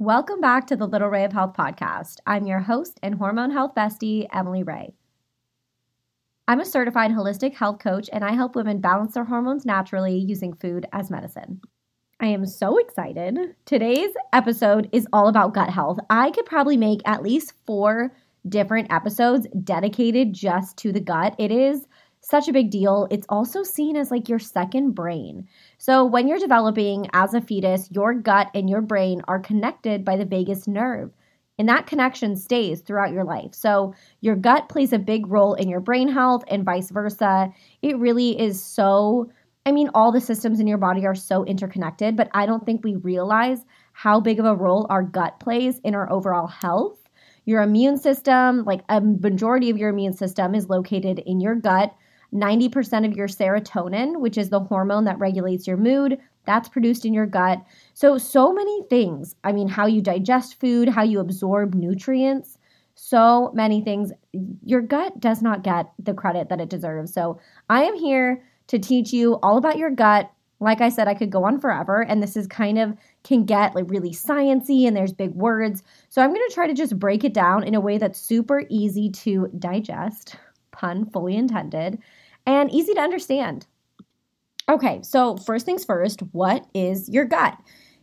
Welcome back to the Little Rae of Health podcast. I'm your host and hormone health bestie, Emily Rae. I'm a certified holistic health coach and I help women balance their hormones naturally using food as medicine. I am so excited. Today's episode is all about gut health. I could probably make at least four different episodes dedicated just to the gut. It is such a big deal. It's also seen as like your second brain. So, when you're developing as a fetus, your gut and your brain are connected by the vagus nerve. And that connection stays throughout your life. So, your gut plays a big role in your brain health and vice versa. It really is so I mean, all the systems in your body are so interconnected, but I don't think we realize how big of a role our gut plays in our overall health. Your immune system, like a majority of your immune system, is located in your gut. 90% of your serotonin, which is the hormone that regulates your mood, that's produced in your gut. So, so many things. I mean, how you digest food, how you absorb nutrients, so many things. Your gut does not get the credit that it deserves. So, I am here to teach you all about your gut. Like I said, I could go on forever, and this is kind of can get like really sciency and there's big words. So I'm going to try to just break it down in a way that's super easy to digest, pun fully intended, and easy to understand. Okay, so first things first, what is your gut?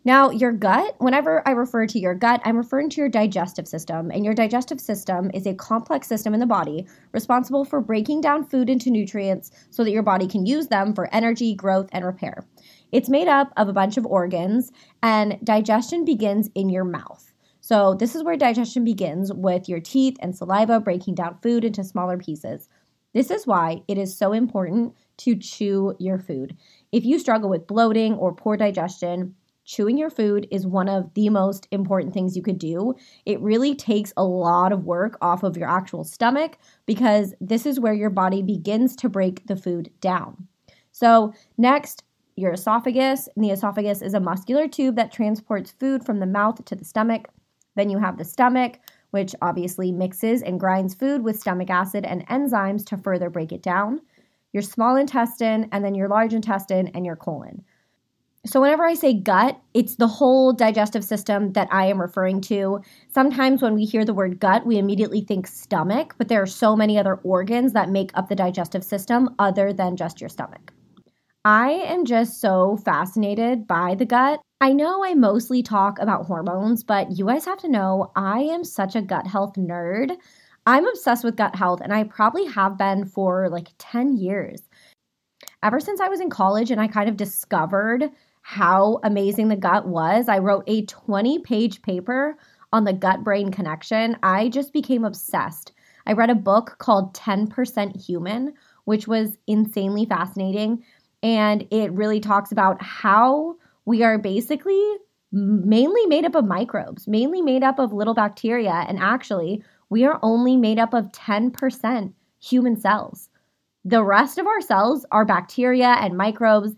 Now, your gut, whenever I refer to your gut, I'm referring to your digestive system. And your digestive system is a complex system in the body responsible for breaking down food into nutrients so that your body can use them for energy, growth, and repair. It's made up of a bunch of organs, and digestion begins in your mouth. So, this is where digestion begins with your teeth and saliva breaking down food into smaller pieces. This is why it is so important to chew your food. If you struggle with bloating or poor digestion, chewing your food is one of the most important things you could do. It really takes a lot of work off of your actual stomach because this is where your body begins to break the food down. So, next, your esophagus. And the esophagus is a muscular tube that transports food from the mouth to the stomach. Then you have the stomach, which obviously mixes and grinds food with stomach acid and enzymes to further break it down. Your small intestine, and then your large intestine and your colon. So, whenever I say gut, it's the whole digestive system that I am referring to. Sometimes when we hear the word gut, we immediately think stomach, but there are so many other organs that make up the digestive system other than just your stomach. I am just so fascinated by the gut. I know I mostly talk about hormones, but you guys have to know I am such a gut health nerd. I'm obsessed with gut health, and I probably have been for like 10 years. Ever since I was in college and I kind of discovered how amazing the gut was. I wrote a 20 page paper on the gut brain connection. I just became obsessed. I read a book called 10% Human, which was insanely fascinating. And it really talks about how we are basically mainly made up of microbes, mainly made up of little bacteria. And actually, we are only made up of 10% human cells. The rest of our cells are bacteria and microbes.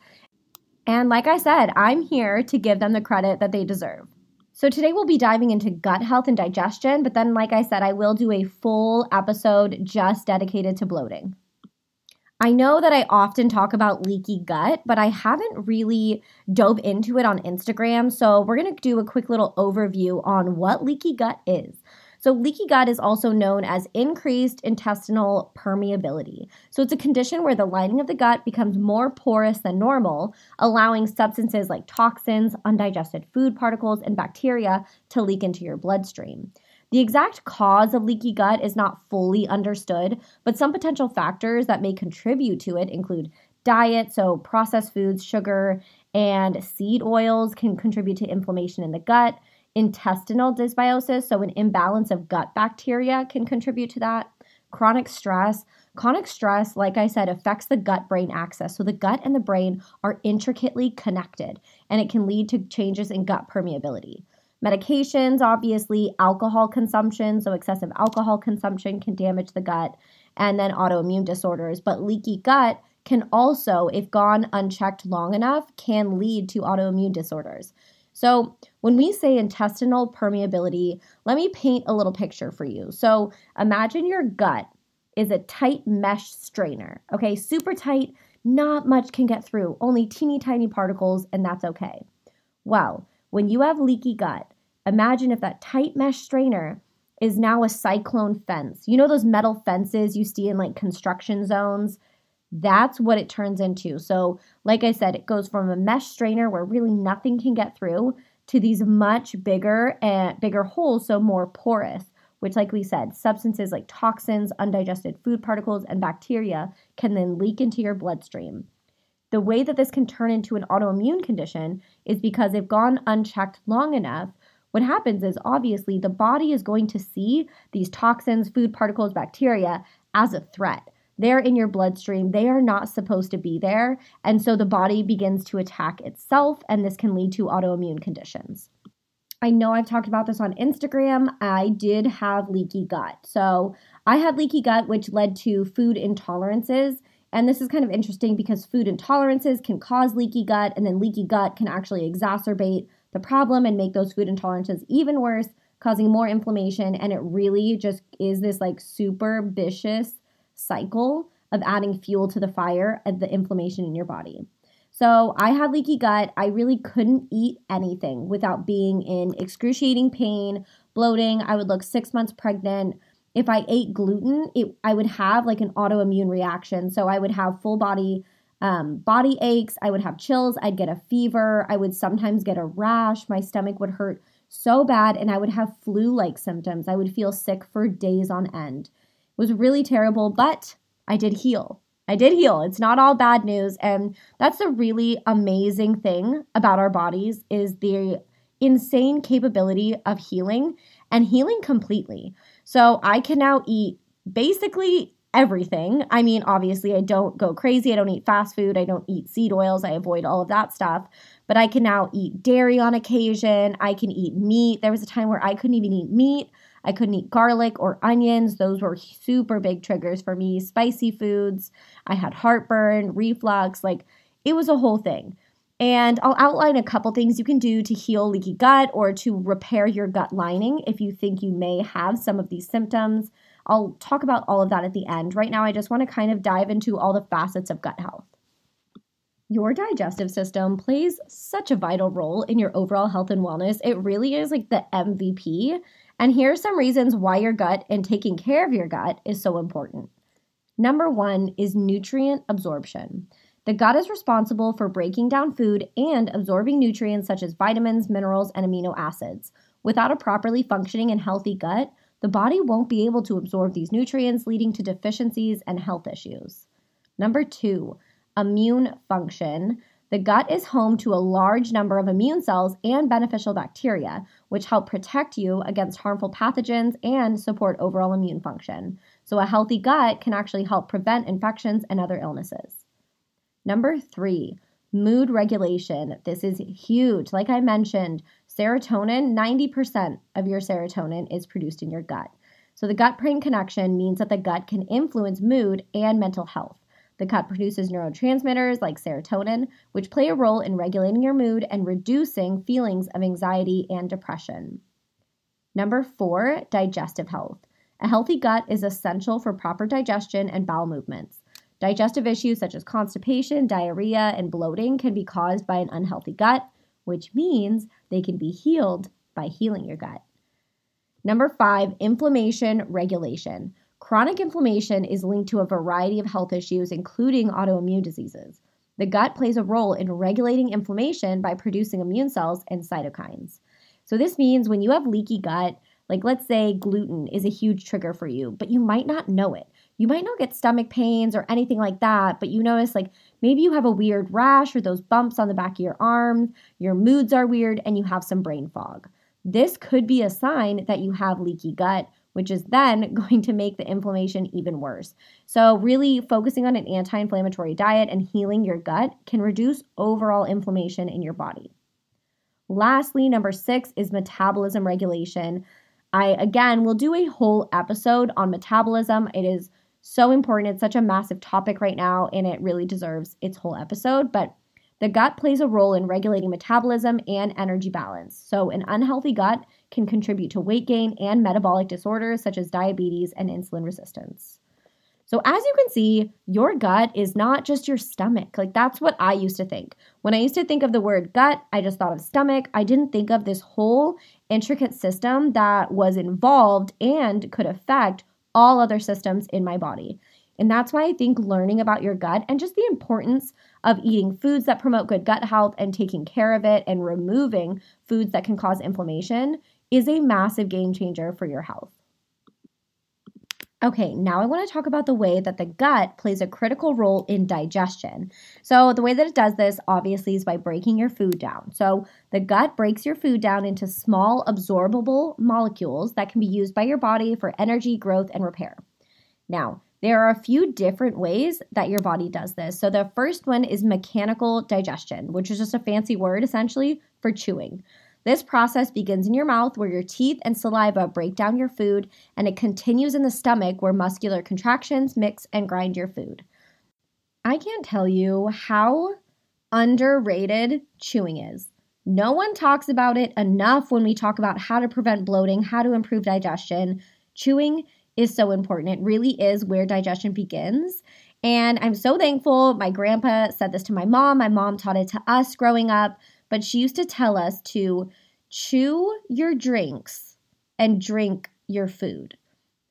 And like I said, I'm here to give them the credit that they deserve. So today we'll be diving into gut health and digestion, but then, like I said, I will do a full episode just dedicated to bloating. I know that I often talk about leaky gut, but I haven't really dove into it on Instagram. So, we're going to do a quick little overview on what leaky gut is. So, leaky gut is also known as increased intestinal permeability. So, it's a condition where the lining of the gut becomes more porous than normal, allowing substances like toxins, undigested food particles, and bacteria to leak into your bloodstream. The exact cause of leaky gut is not fully understood, but some potential factors that may contribute to it include diet, so processed foods, sugar, and seed oils can contribute to inflammation in the gut. Intestinal dysbiosis, so an imbalance of gut bacteria, can contribute to that. Chronic stress. Chronic stress, like I said, affects the gut brain axis. So the gut and the brain are intricately connected, and it can lead to changes in gut permeability. Medications, obviously, alcohol consumption, so excessive alcohol consumption can damage the gut, and then autoimmune disorders. But leaky gut can also, if gone unchecked long enough, can lead to autoimmune disorders. So, when we say intestinal permeability, let me paint a little picture for you. So, imagine your gut is a tight mesh strainer, okay? Super tight, not much can get through, only teeny tiny particles, and that's okay. Well, when you have leaky gut, imagine if that tight mesh strainer is now a cyclone fence. You know those metal fences you see in like construction zones? That's what it turns into. So, like I said, it goes from a mesh strainer where really nothing can get through to these much bigger and bigger holes, so more porous, which, like we said, substances like toxins, undigested food particles, and bacteria can then leak into your bloodstream. The way that this can turn into an autoimmune condition is because they've gone unchecked long enough. What happens is obviously the body is going to see these toxins, food particles, bacteria as a threat. They're in your bloodstream. They are not supposed to be there. And so the body begins to attack itself, and this can lead to autoimmune conditions. I know I've talked about this on Instagram. I did have leaky gut. So I had leaky gut, which led to food intolerances. And this is kind of interesting because food intolerances can cause leaky gut, and then leaky gut can actually exacerbate the problem and make those food intolerances even worse, causing more inflammation. And it really just is this like super vicious cycle of adding fuel to the fire of the inflammation in your body. So I had leaky gut. I really couldn't eat anything without being in excruciating pain, bloating. I would look six months pregnant. If I ate gluten, it, I would have like an autoimmune reaction. So I would have full body um, body aches. I would have chills. I'd get a fever. I would sometimes get a rash. My stomach would hurt so bad, and I would have flu like symptoms. I would feel sick for days on end It was really terrible, but I did heal. I did heal. It's not all bad news. And that's the really amazing thing about our bodies is the insane capability of healing and healing completely. So I can now eat basically everything. I mean, obviously, I don't go crazy. I don't eat fast food. I don't eat seed oils. I avoid all of that stuff. But I can now eat dairy on occasion. I can eat meat. There was a time where I couldn't even eat meat. I couldn't eat garlic or onions. Those were super big triggers for me. Spicy foods. I had heartburn, reflux. Like it was a whole thing. And I'll outline a couple things you can do to heal leaky gut or to repair your gut lining if you think you may have some of these symptoms. I'll talk about all of that at the end. Right now, I just want to kind of dive into all the facets of gut health. Your digestive system plays such a vital role in your overall health and wellness. It really is like the MVP and here are some reasons why your gut and taking care of your gut is so important. Number one is nutrient absorption. The gut is responsible for breaking down food and absorbing nutrients such as vitamins, minerals, and amino acids. Without a properly functioning and healthy gut, the body won't be able to absorb these nutrients, leading to deficiencies and health issues. Number two, immune function. The gut is home to a large number of immune cells and beneficial bacteria, which help protect you against harmful pathogens and support overall immune function. So, a healthy gut can actually help prevent infections and other illnesses. Number three, mood regulation. This is huge. Like I mentioned, serotonin, 90% of your serotonin is produced in your gut. So, the gut brain connection means that the gut can influence mood and mental health. The gut produces neurotransmitters like serotonin, which play a role in regulating your mood and reducing feelings of anxiety and depression. Number four, digestive health. A healthy gut is essential for proper digestion and bowel movements. Digestive issues such as constipation, diarrhea, and bloating can be caused by an unhealthy gut, which means they can be healed by healing your gut. Number five, inflammation regulation. Chronic inflammation is linked to a variety of health issues, including autoimmune diseases. The gut plays a role in regulating inflammation by producing immune cells and cytokines. So, this means when you have leaky gut, like let's say gluten is a huge trigger for you, but you might not know it. You might not get stomach pains or anything like that, but you notice like maybe you have a weird rash or those bumps on the back of your arms, your moods are weird, and you have some brain fog. This could be a sign that you have leaky gut which is then going to make the inflammation even worse. So, really focusing on an anti inflammatory diet and healing your gut can reduce overall inflammation in your body. Lastly, number six is metabolism regulation. I, again, will do a whole episode on metabolism. It is so important. It's such a massive topic right now, and it really deserves its whole episode. But the gut plays a role in regulating metabolism and energy balance. So, an unhealthy gut can contribute to weight gain and metabolic disorders such as diabetes and insulin resistance. So, as you can see, your gut is not just your stomach. Like, that's what I used to think. When I used to think of the word gut, I just thought of stomach. I didn't think of this whole intricate system that was involved and could affect all other systems in my body. And that's why I think learning about your gut and just the importance of eating foods that promote good gut health and taking care of it and removing foods that can cause inflammation is a massive game changer for your health. Okay, now I want to talk about the way that the gut plays a critical role in digestion. So, the way that it does this obviously is by breaking your food down. So, the gut breaks your food down into small, absorbable molecules that can be used by your body for energy, growth, and repair. Now, there are a few different ways that your body does this. So, the first one is mechanical digestion, which is just a fancy word essentially for chewing. This process begins in your mouth where your teeth and saliva break down your food, and it continues in the stomach where muscular contractions mix and grind your food. I can't tell you how underrated chewing is. No one talks about it enough when we talk about how to prevent bloating, how to improve digestion. Chewing is so important. It really is where digestion begins. And I'm so thankful my grandpa said this to my mom. My mom taught it to us growing up but she used to tell us to chew your drinks and drink your food.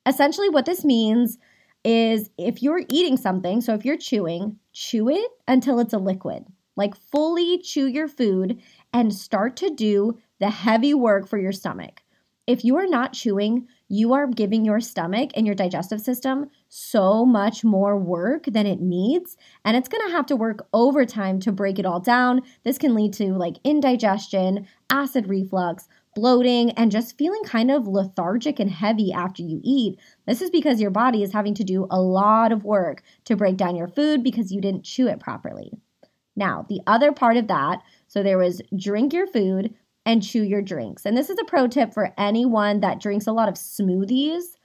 Essentially, what this means is if you're eating something, so if you're chewing, chew it until it's a liquid. Like fully chew your food and start to do the heavy work for your stomach. If you are not chewing, you are giving your stomach and your digestive system so much more work than it needs. And it's gonna have to work overtime to break it all down. This can lead to like indigestion, acid reflux, bloating, and just feeling kind of lethargic and heavy after you eat. This is because your body is having to do a lot of work to break down your food because you didn't chew it properly. Now, the other part of that, so there was drink your food, and chew your drinks. And this is a pro tip for anyone that drinks a lot of smoothies.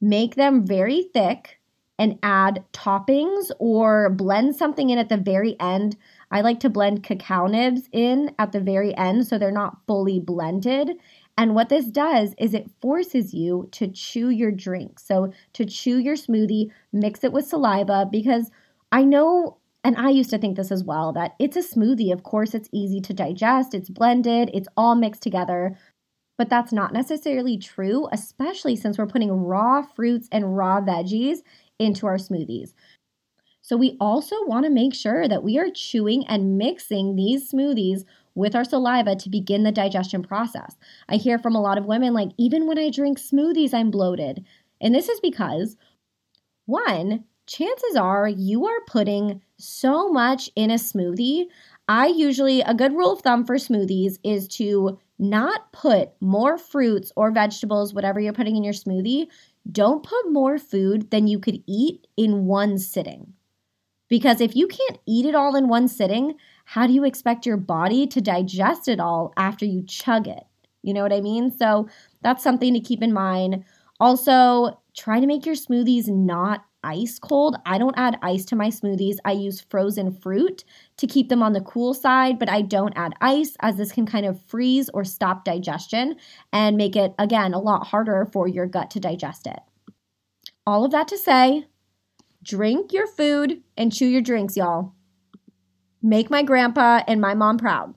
Make them very thick and add toppings or blend something in at the very end. I like to blend cacao nibs in at the very end so they're not fully blended. And what this does is it forces you to chew your drink. So, to chew your smoothie, mix it with saliva because I know and I used to think this as well that it's a smoothie. Of course, it's easy to digest, it's blended, it's all mixed together. But that's not necessarily true, especially since we're putting raw fruits and raw veggies into our smoothies. So, we also want to make sure that we are chewing and mixing these smoothies with our saliva to begin the digestion process. I hear from a lot of women like, even when I drink smoothies, I'm bloated. And this is because, one, chances are you are putting so much in a smoothie. I usually, a good rule of thumb for smoothies is to not put more fruits or vegetables, whatever you're putting in your smoothie, don't put more food than you could eat in one sitting. Because if you can't eat it all in one sitting, how do you expect your body to digest it all after you chug it? You know what I mean? So that's something to keep in mind. Also, try to make your smoothies not ice cold. I don't add ice to my smoothies. I use frozen fruit to keep them on the cool side, but I don't add ice as this can kind of freeze or stop digestion and make it, again, a lot harder for your gut to digest it. All of that to say, drink your food and chew your drinks, y'all. Make my grandpa and my mom proud.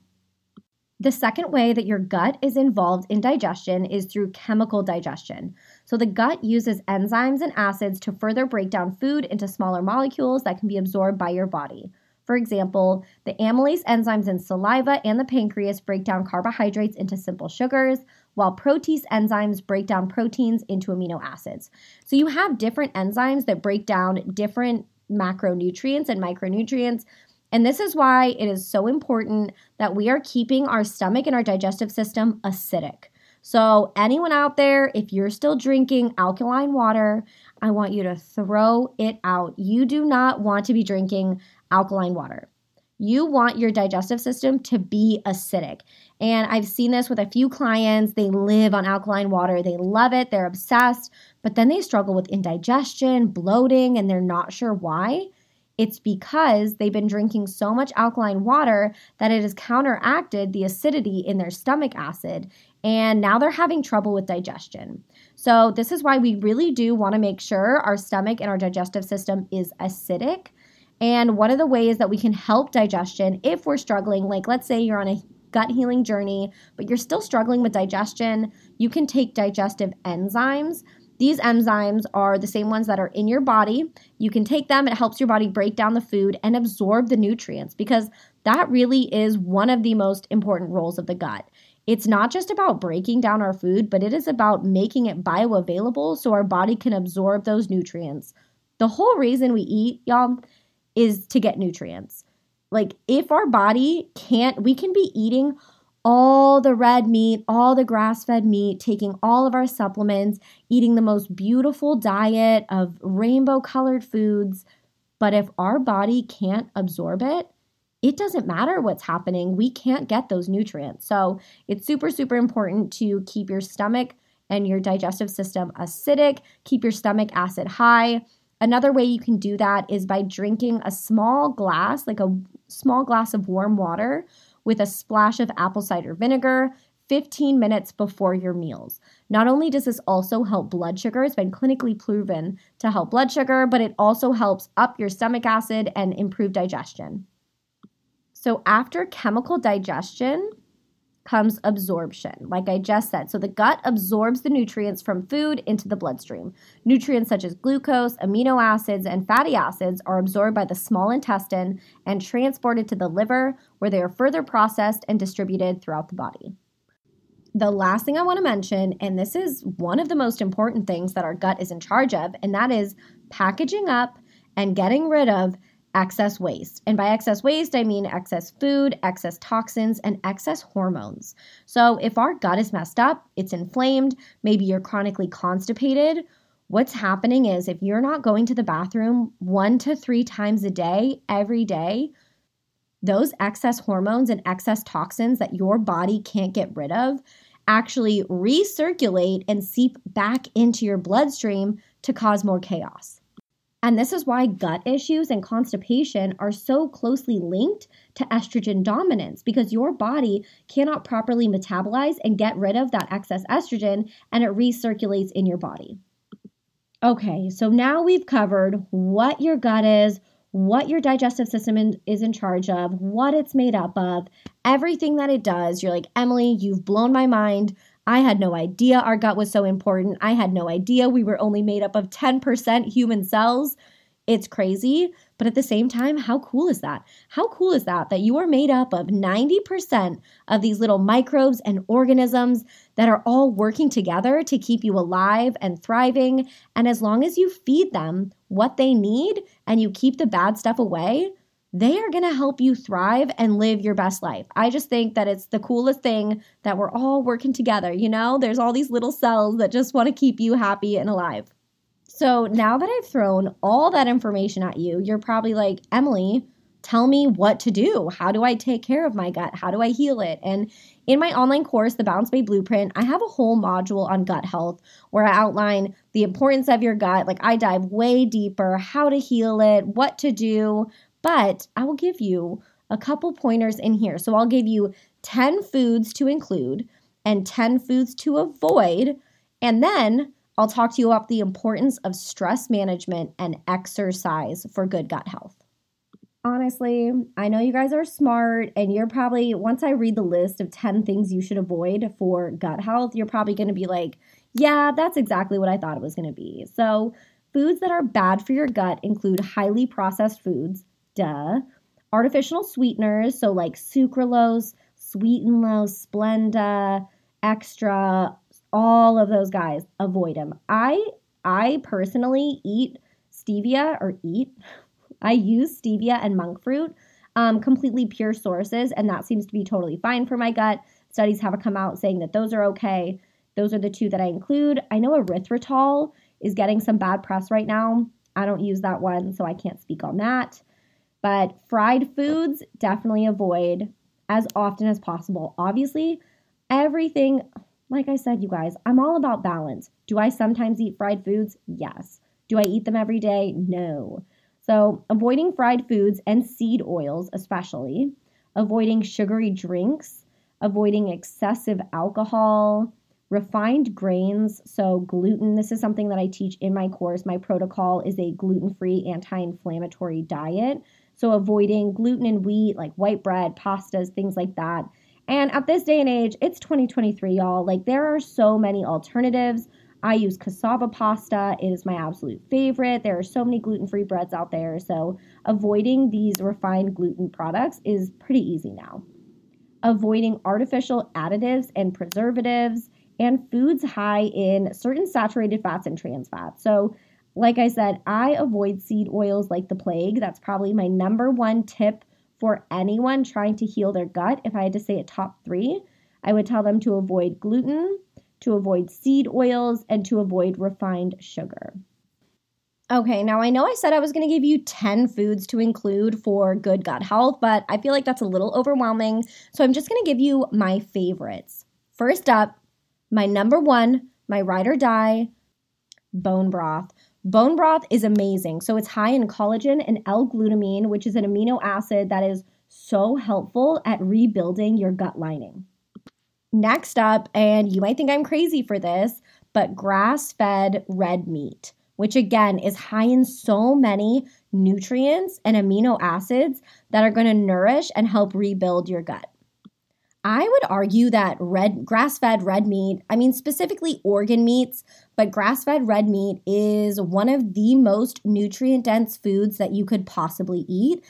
The second way that your gut is involved in digestion is through chemical digestion. So, the gut uses enzymes and acids to further break down food into smaller molecules that can be absorbed by your body. For example, the amylase enzymes in saliva and the pancreas break down carbohydrates into simple sugars, while protease enzymes break down proteins into amino acids. So, you have different enzymes that break down different macronutrients and micronutrients and this is why it is so important that we are keeping our stomach and our digestive system acidic. So, anyone out there, if you're still drinking alkaline water, I want you to throw it out. You do not want to be drinking alkaline water. You want your digestive system to be acidic. And I've seen this with a few clients. They live on alkaline water, they love it, they're obsessed, but then they struggle with indigestion, bloating, and they're not sure why. It's because they've been drinking so much alkaline water that it has counteracted the acidity in their stomach acid. And now they're having trouble with digestion. So, this is why we really do want to make sure our stomach and our digestive system is acidic. And one of the ways that we can help digestion if we're struggling, like let's say you're on a gut healing journey, but you're still struggling with digestion, you can take digestive enzymes. These enzymes are the same ones that are in your body. You can take them, it helps your body break down the food and absorb the nutrients because that really is one of the most important roles of the gut. It's not just about breaking down our food, but it is about making it bioavailable so our body can absorb those nutrients. The whole reason we eat, y'all, is to get nutrients. Like, if our body can't, we can be eating all the red meat, all the grass fed meat, taking all of our supplements, eating the most beautiful diet of rainbow colored foods. But if our body can't absorb it, it doesn't matter what's happening. We can't get those nutrients. So it's super, super important to keep your stomach and your digestive system acidic, keep your stomach acid high. Another way you can do that is by drinking a small glass, like a small glass of warm water with a splash of apple cider vinegar 15 minutes before your meals. Not only does this also help blood sugar, it's been clinically proven to help blood sugar, but it also helps up your stomach acid and improve digestion. So, after chemical digestion, comes absorption, like I just said. So the gut absorbs the nutrients from food into the bloodstream. Nutrients such as glucose, amino acids, and fatty acids are absorbed by the small intestine and transported to the liver, where they are further processed and distributed throughout the body. The last thing I want to mention, and this is one of the most important things that our gut is in charge of, and that is packaging up and getting rid of excess waste. And by excess waste, I mean excess food, excess toxins, and excess hormones. So if our gut is messed up, it's inflamed, maybe you're chronically constipated, what's happening is if you're not going to the bathroom one to three times a day, every day, those excess hormones and excess toxins that your body can't get rid of actually recirculate and seep back into your bloodstream to cause more chaos. And this is why gut issues and constipation are so closely linked to estrogen dominance because your body cannot properly metabolize and get rid of that excess estrogen and it recirculates in your body. Okay, so now we've covered what your gut is, what your digestive system in, is in charge of, what it's made up of, everything that it does. You're like, Emily, you've blown my mind. I had no idea our gut was so important. I had no idea we were only made up of 10% human cells. It's crazy, but at the same time, how cool is that? How cool is that that you are made up of 90% of these little microbes and organisms that are all working together to keep you alive and thriving. And as long as you feed them what they need and you keep the bad stuff away, they are going to help you thrive and live your best life. I just think that it's the coolest thing that we're all working together. You know, there's all these little cells that just want to keep you happy and alive. So now that I've thrown all that information at you, you're probably like, Emily, tell me what to do. How do I take care of my gut? How do I heal it? And in my online course, The Balanced Babe Blueprint, I have a whole module on gut health where I outline the importance of your gut. Like I dive way deeper, how to heal it, what to do, but I will give you a couple pointers in here. So I'll give you 10 foods to include and 10 foods to avoid. And then I'll talk to you about the importance of stress management and exercise for good gut health. Honestly, I know you guys are smart, and you're probably, once I read the list of 10 things you should avoid for gut health, you're probably gonna be like, yeah, that's exactly what I thought it was gonna be. So, foods that are bad for your gut include highly processed foods, duh. Artificial sweeteners, so like sucralose, sweet and low, Splenda, extra, all of those guys, avoid them. I I personally eat stevia or eat. I use stevia and monk fruit, um, completely pure sources, and that seems to be totally fine for my gut. Studies have come out saying that those are okay. Those are the two that I include. I know erythritol is getting some bad press right now. I don't use that one, so I can't speak on that. But fried foods, definitely avoid as often as possible. Obviously, everything, like I said, you guys, I'm all about balance. Do I sometimes eat fried foods? Yes. Do I eat them every day? No. So, avoiding fried foods and seed oils, especially, avoiding sugary drinks, avoiding excessive alcohol, refined grains, so gluten. This is something that I teach in my course. My protocol is a gluten free, anti inflammatory diet. So, avoiding gluten and wheat, like white bread, pastas, things like that. And at this day and age, it's 2023, y'all. Like, there are so many alternatives. I use cassava pasta. It is my absolute favorite. There are so many gluten free breads out there. So, avoiding these refined gluten products is pretty easy now. Avoiding artificial additives and preservatives and foods high in certain saturated fats and trans fats. So, like I said, I avoid seed oils like the plague. That's probably my number one tip for anyone trying to heal their gut. If I had to say a top three, I would tell them to avoid gluten, to avoid seed oils, and to avoid refined sugar. Okay, now I know I said I was going to give you 10 foods to include for good gut health, but I feel like that's a little overwhelming. So I'm just going to give you my favorites. First up, my number one, my ride or die, bone broth. Bone broth is amazing. So it's high in collagen and L-glutamine, which is an amino acid that is so helpful at rebuilding your gut lining. Next up, and you might think I'm crazy for this, but grass fed red meat, which again is high in so many nutrients and amino acids that are going to nourish and help rebuild your gut. I would argue that red grass-fed red meat, I mean specifically organ meats, but grass-fed red meat is one of the most nutrient-dense foods that you could possibly eat.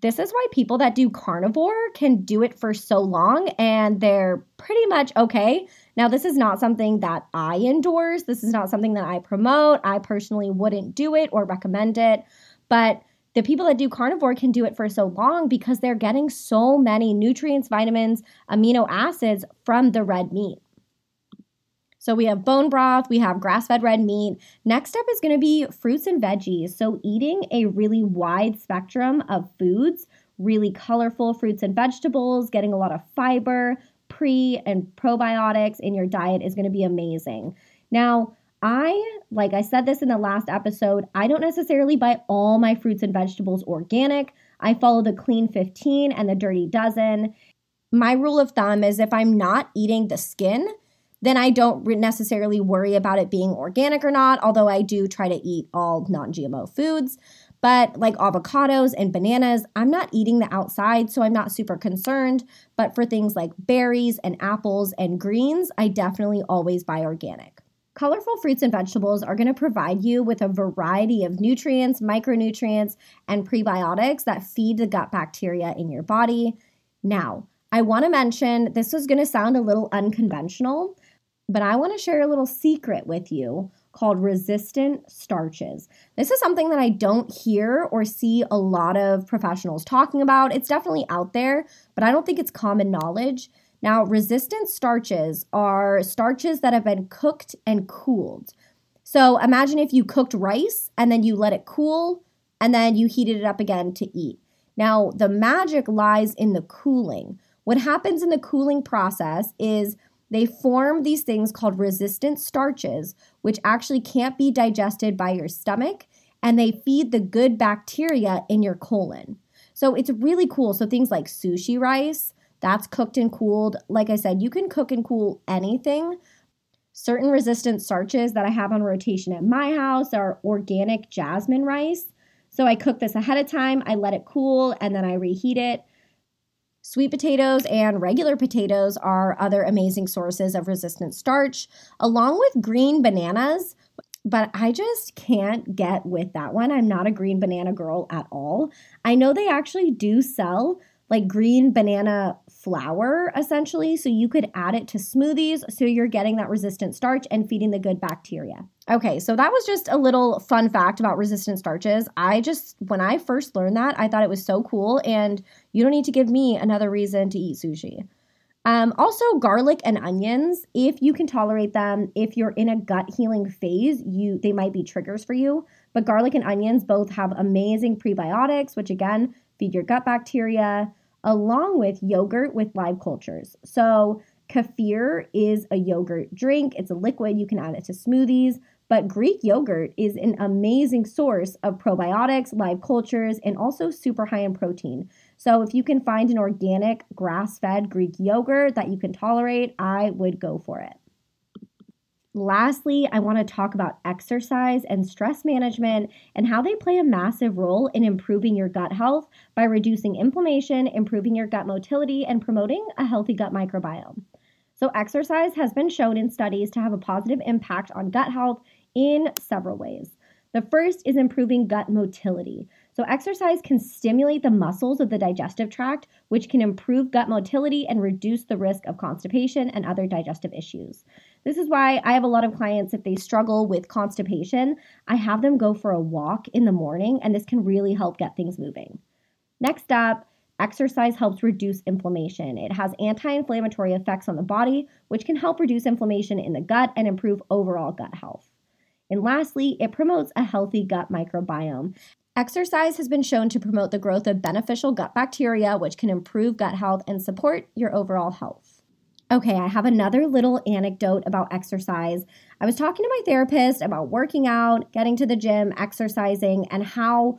This is why people that do carnivore can do it for so long and they're pretty much okay. Now, this is not something that I endorse. This is not something that I promote. I personally wouldn't do it or recommend it. But the people that do carnivore can do it for so long because they're getting so many nutrients, vitamins, amino acids from the red meat. So we have bone broth, we have grass fed red meat. Next up is going to be fruits and veggies. So eating a really wide spectrum of foods, really colorful fruits and vegetables, getting a lot of fiber, pre and probiotics in your diet is going to be amazing. Now, I, like I said this in the last episode, I don't necessarily buy all my fruits and vegetables organic. I follow the clean 15 and the dirty dozen. My rule of thumb is if I'm not eating the skin, then I don't necessarily worry about it being organic or not, although I do try to eat all non GMO foods. But like avocados and bananas, I'm not eating the outside, so I'm not super concerned. But for things like berries and apples and greens, I definitely always buy organic. Colorful fruits and vegetables are going to provide you with a variety of nutrients, micronutrients, and prebiotics that feed the gut bacteria in your body. Now, I want to mention this is going to sound a little unconventional, but I want to share a little secret with you called resistant starches. This is something that I don't hear or see a lot of professionals talking about. It's definitely out there, but I don't think it's common knowledge. Now, resistant starches are starches that have been cooked and cooled. So imagine if you cooked rice and then you let it cool and then you heated it up again to eat. Now, the magic lies in the cooling. What happens in the cooling process is they form these things called resistant starches, which actually can't be digested by your stomach, and they feed the good bacteria in your colon. So it's really cool. So things like sushi rice, that's cooked and cooled. Like I said, you can cook and cool anything. Certain resistant starches that I have on rotation at my house are organic jasmine rice. So I cook this ahead of time, I let it cool, and then I reheat it. Sweet potatoes and regular potatoes are other amazing sources of resistant starch, along with green bananas. But I just can't get with that one. I'm not a green banana girl at all. I know they actually do sell like green banana flour essentially. So you could add it to smoothies so you're getting that resistant starch and feeding the good bacteria. Okay, so that was just a little fun fact about resistant starches. I just, when I first learned that, I thought it was so cool, and you don't need to give me another reason to eat sushi. Um, also, garlic and onions, if you can tolerate them, if you're in a gut healing phase, you they might be triggers for you. But garlic and onions both have amazing prebiotics, which again feed your gut bacteria along with yogurt with live cultures. So, kefir is a yogurt drink, it's a liquid, you can add it to smoothies. But Greek yogurt is an amazing source of probiotics, live cultures, and also super high in protein. So if you can find an organic grass fed Greek yogurt that you can tolerate, I would go for it. Lastly, I want to talk about exercise and stress management and how they play a massive role in improving your gut health by reducing inflammation, improving your gut motility, and promoting a healthy gut microbiome. So, exercise has been shown in studies to have a positive impact on gut health in several ways. The first is improving gut motility. So, exercise can stimulate the muscles of the digestive tract, which can improve gut motility and reduce the risk of constipation and other digestive issues. This is why I have a lot of clients, if they struggle with constipation, I have them go for a walk in the morning, and this can really help get things moving. Next up, exercise helps reduce inflammation. It has anti inflammatory effects on the body, which can help reduce inflammation in the gut and improve overall gut health. And lastly, it promotes a healthy gut microbiome. Exercise has been shown to promote the growth of beneficial gut bacteria, which can improve gut health and support your overall health. Okay, I have another little anecdote about exercise. I was talking to my therapist about working out, getting to the gym, exercising, and how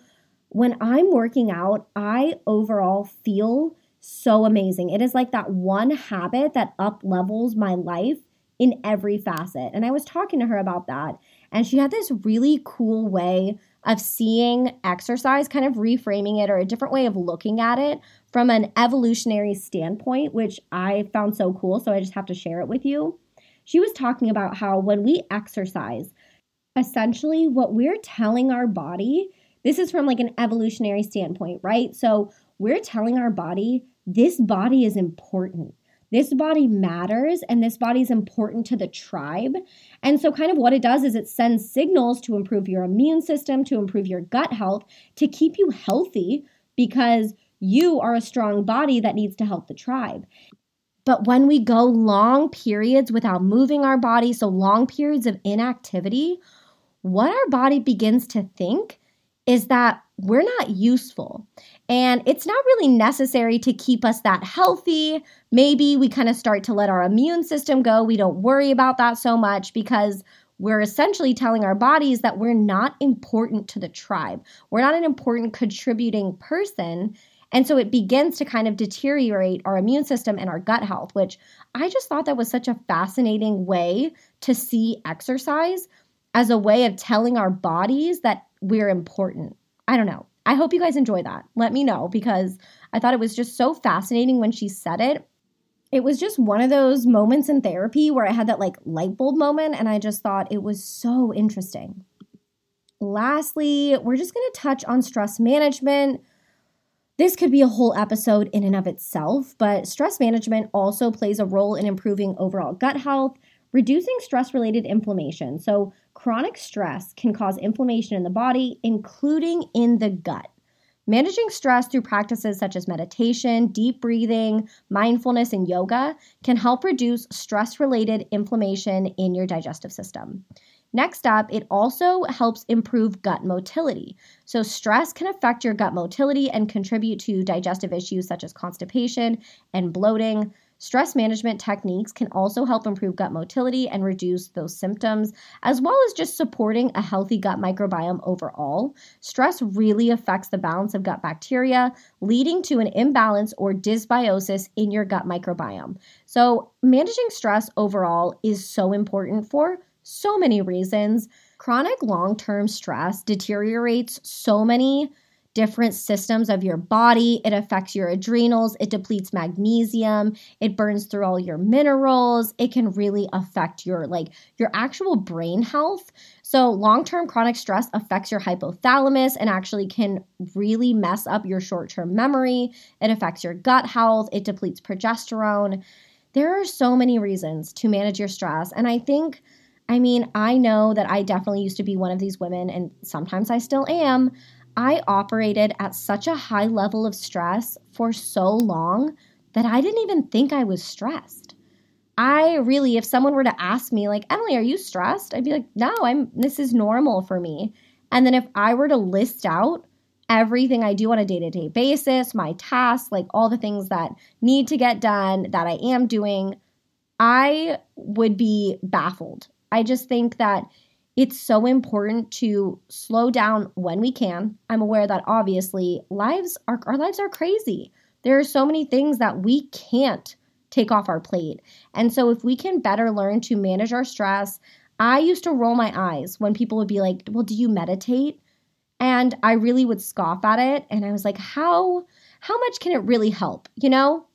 when I'm working out, I overall feel so amazing. It is like that one habit that up levels my life in every facet. And I was talking to her about that, and she had this really cool way of seeing exercise, kind of reframing it or a different way of looking at it from an evolutionary standpoint, which I found so cool. So I just have to share it with you. She was talking about how when we exercise, essentially what we're telling our body, this is from like an evolutionary standpoint, right? So we're telling our body, this body is important. This body matters and this body is important to the tribe. And so, kind of what it does is it sends signals to improve your immune system, to improve your gut health, to keep you healthy because you are a strong body that needs to help the tribe. But when we go long periods without moving our body, so long periods of inactivity, what our body begins to think is that we're not useful. And it's not really necessary to keep us that healthy. Maybe we kind of start to let our immune system go. We don't worry about that so much because we're essentially telling our bodies that we're not important to the tribe. We're not an important contributing person. And so it begins to kind of deteriorate our immune system and our gut health, which I just thought that was such a fascinating way to see exercise as a way of telling our bodies that we're important. I don't know. I hope you guys enjoy that. Let me know because I thought it was just so fascinating when she said it. It was just one of those moments in therapy where I had that like light bulb moment and I just thought it was so interesting. Lastly, we're just going to touch on stress management. This could be a whole episode in and of itself, but stress management also plays a role in improving overall gut health, reducing stress related inflammation. So, Chronic stress can cause inflammation in the body, including in the gut. Managing stress through practices such as meditation, deep breathing, mindfulness, and yoga can help reduce stress related inflammation in your digestive system. Next up, it also helps improve gut motility. So, stress can affect your gut motility and contribute to digestive issues such as constipation and bloating. Stress management techniques can also help improve gut motility and reduce those symptoms, as well as just supporting a healthy gut microbiome overall. Stress really affects the balance of gut bacteria, leading to an imbalance or dysbiosis in your gut microbiome. So, managing stress overall is so important for so many reasons. Chronic long term stress deteriorates so many different systems of your body. It affects your adrenals, it depletes magnesium, it burns through all your minerals. It can really affect your like your actual brain health. So, long-term chronic stress affects your hypothalamus and actually can really mess up your short-term memory. It affects your gut health, it depletes progesterone. There are so many reasons to manage your stress, and I think I mean, I know that I definitely used to be one of these women, and sometimes I still am. I operated at such a high level of stress for so long that I didn't even think I was stressed. I really, if someone were to ask me, like, Emily, are you stressed? I'd be like, no, I'm, this is normal for me. And then if I were to list out everything I do on a day to day basis, my tasks, like all the things that need to get done that I am doing, I would be baffled. I just think that it's so important to slow down when we can. I'm aware that obviously lives are our lives are crazy. There are so many things that we can't take off our plate. And so if we can better learn to manage our stress, I used to roll my eyes when people would be like, "Well, do you meditate?" And I really would scoff at it and I was like, "How how much can it really help?" You know?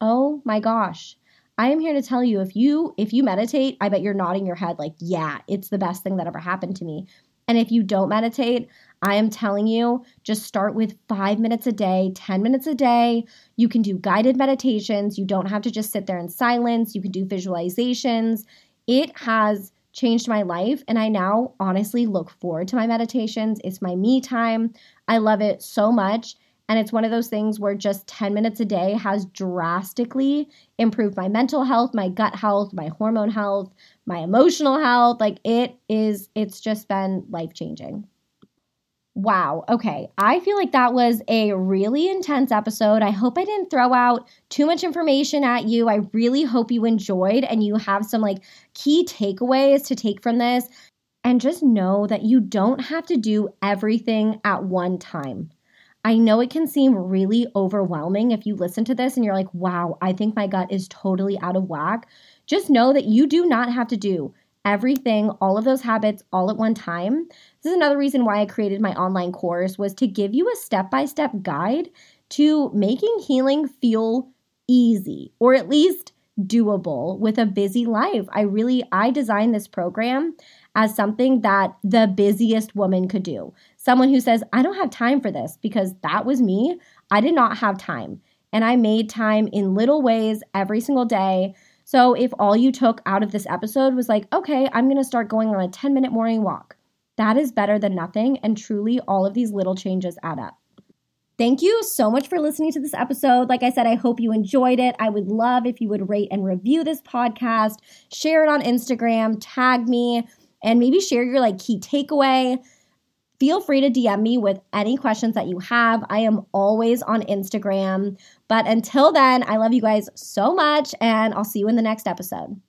Oh my gosh. I am here to tell you if you if you meditate, I bet you're nodding your head like, "Yeah, it's the best thing that ever happened to me." And if you don't meditate, I am telling you, just start with 5 minutes a day, 10 minutes a day. You can do guided meditations. You don't have to just sit there in silence. You can do visualizations. It has changed my life and I now honestly look forward to my meditations. It's my me time. I love it so much. And it's one of those things where just 10 minutes a day has drastically improved my mental health, my gut health, my hormone health, my emotional health. Like it is, it's just been life changing. Wow. Okay. I feel like that was a really intense episode. I hope I didn't throw out too much information at you. I really hope you enjoyed and you have some like key takeaways to take from this. And just know that you don't have to do everything at one time. I know it can seem really overwhelming if you listen to this and you're like, wow, I think my gut is totally out of whack. Just know that you do not have to do everything, all of those habits all at one time. This is another reason why I created my online course was to give you a step-by-step guide to making healing feel easy or at least doable with a busy life. I really I designed this program as something that the busiest woman could do. Someone who says, I don't have time for this because that was me. I did not have time. And I made time in little ways every single day. So if all you took out of this episode was like, okay, I'm going to start going on a 10 minute morning walk, that is better than nothing. And truly, all of these little changes add up. Thank you so much for listening to this episode. Like I said, I hope you enjoyed it. I would love if you would rate and review this podcast, share it on Instagram, tag me and maybe share your like key takeaway. Feel free to DM me with any questions that you have. I am always on Instagram. But until then, I love you guys so much and I'll see you in the next episode.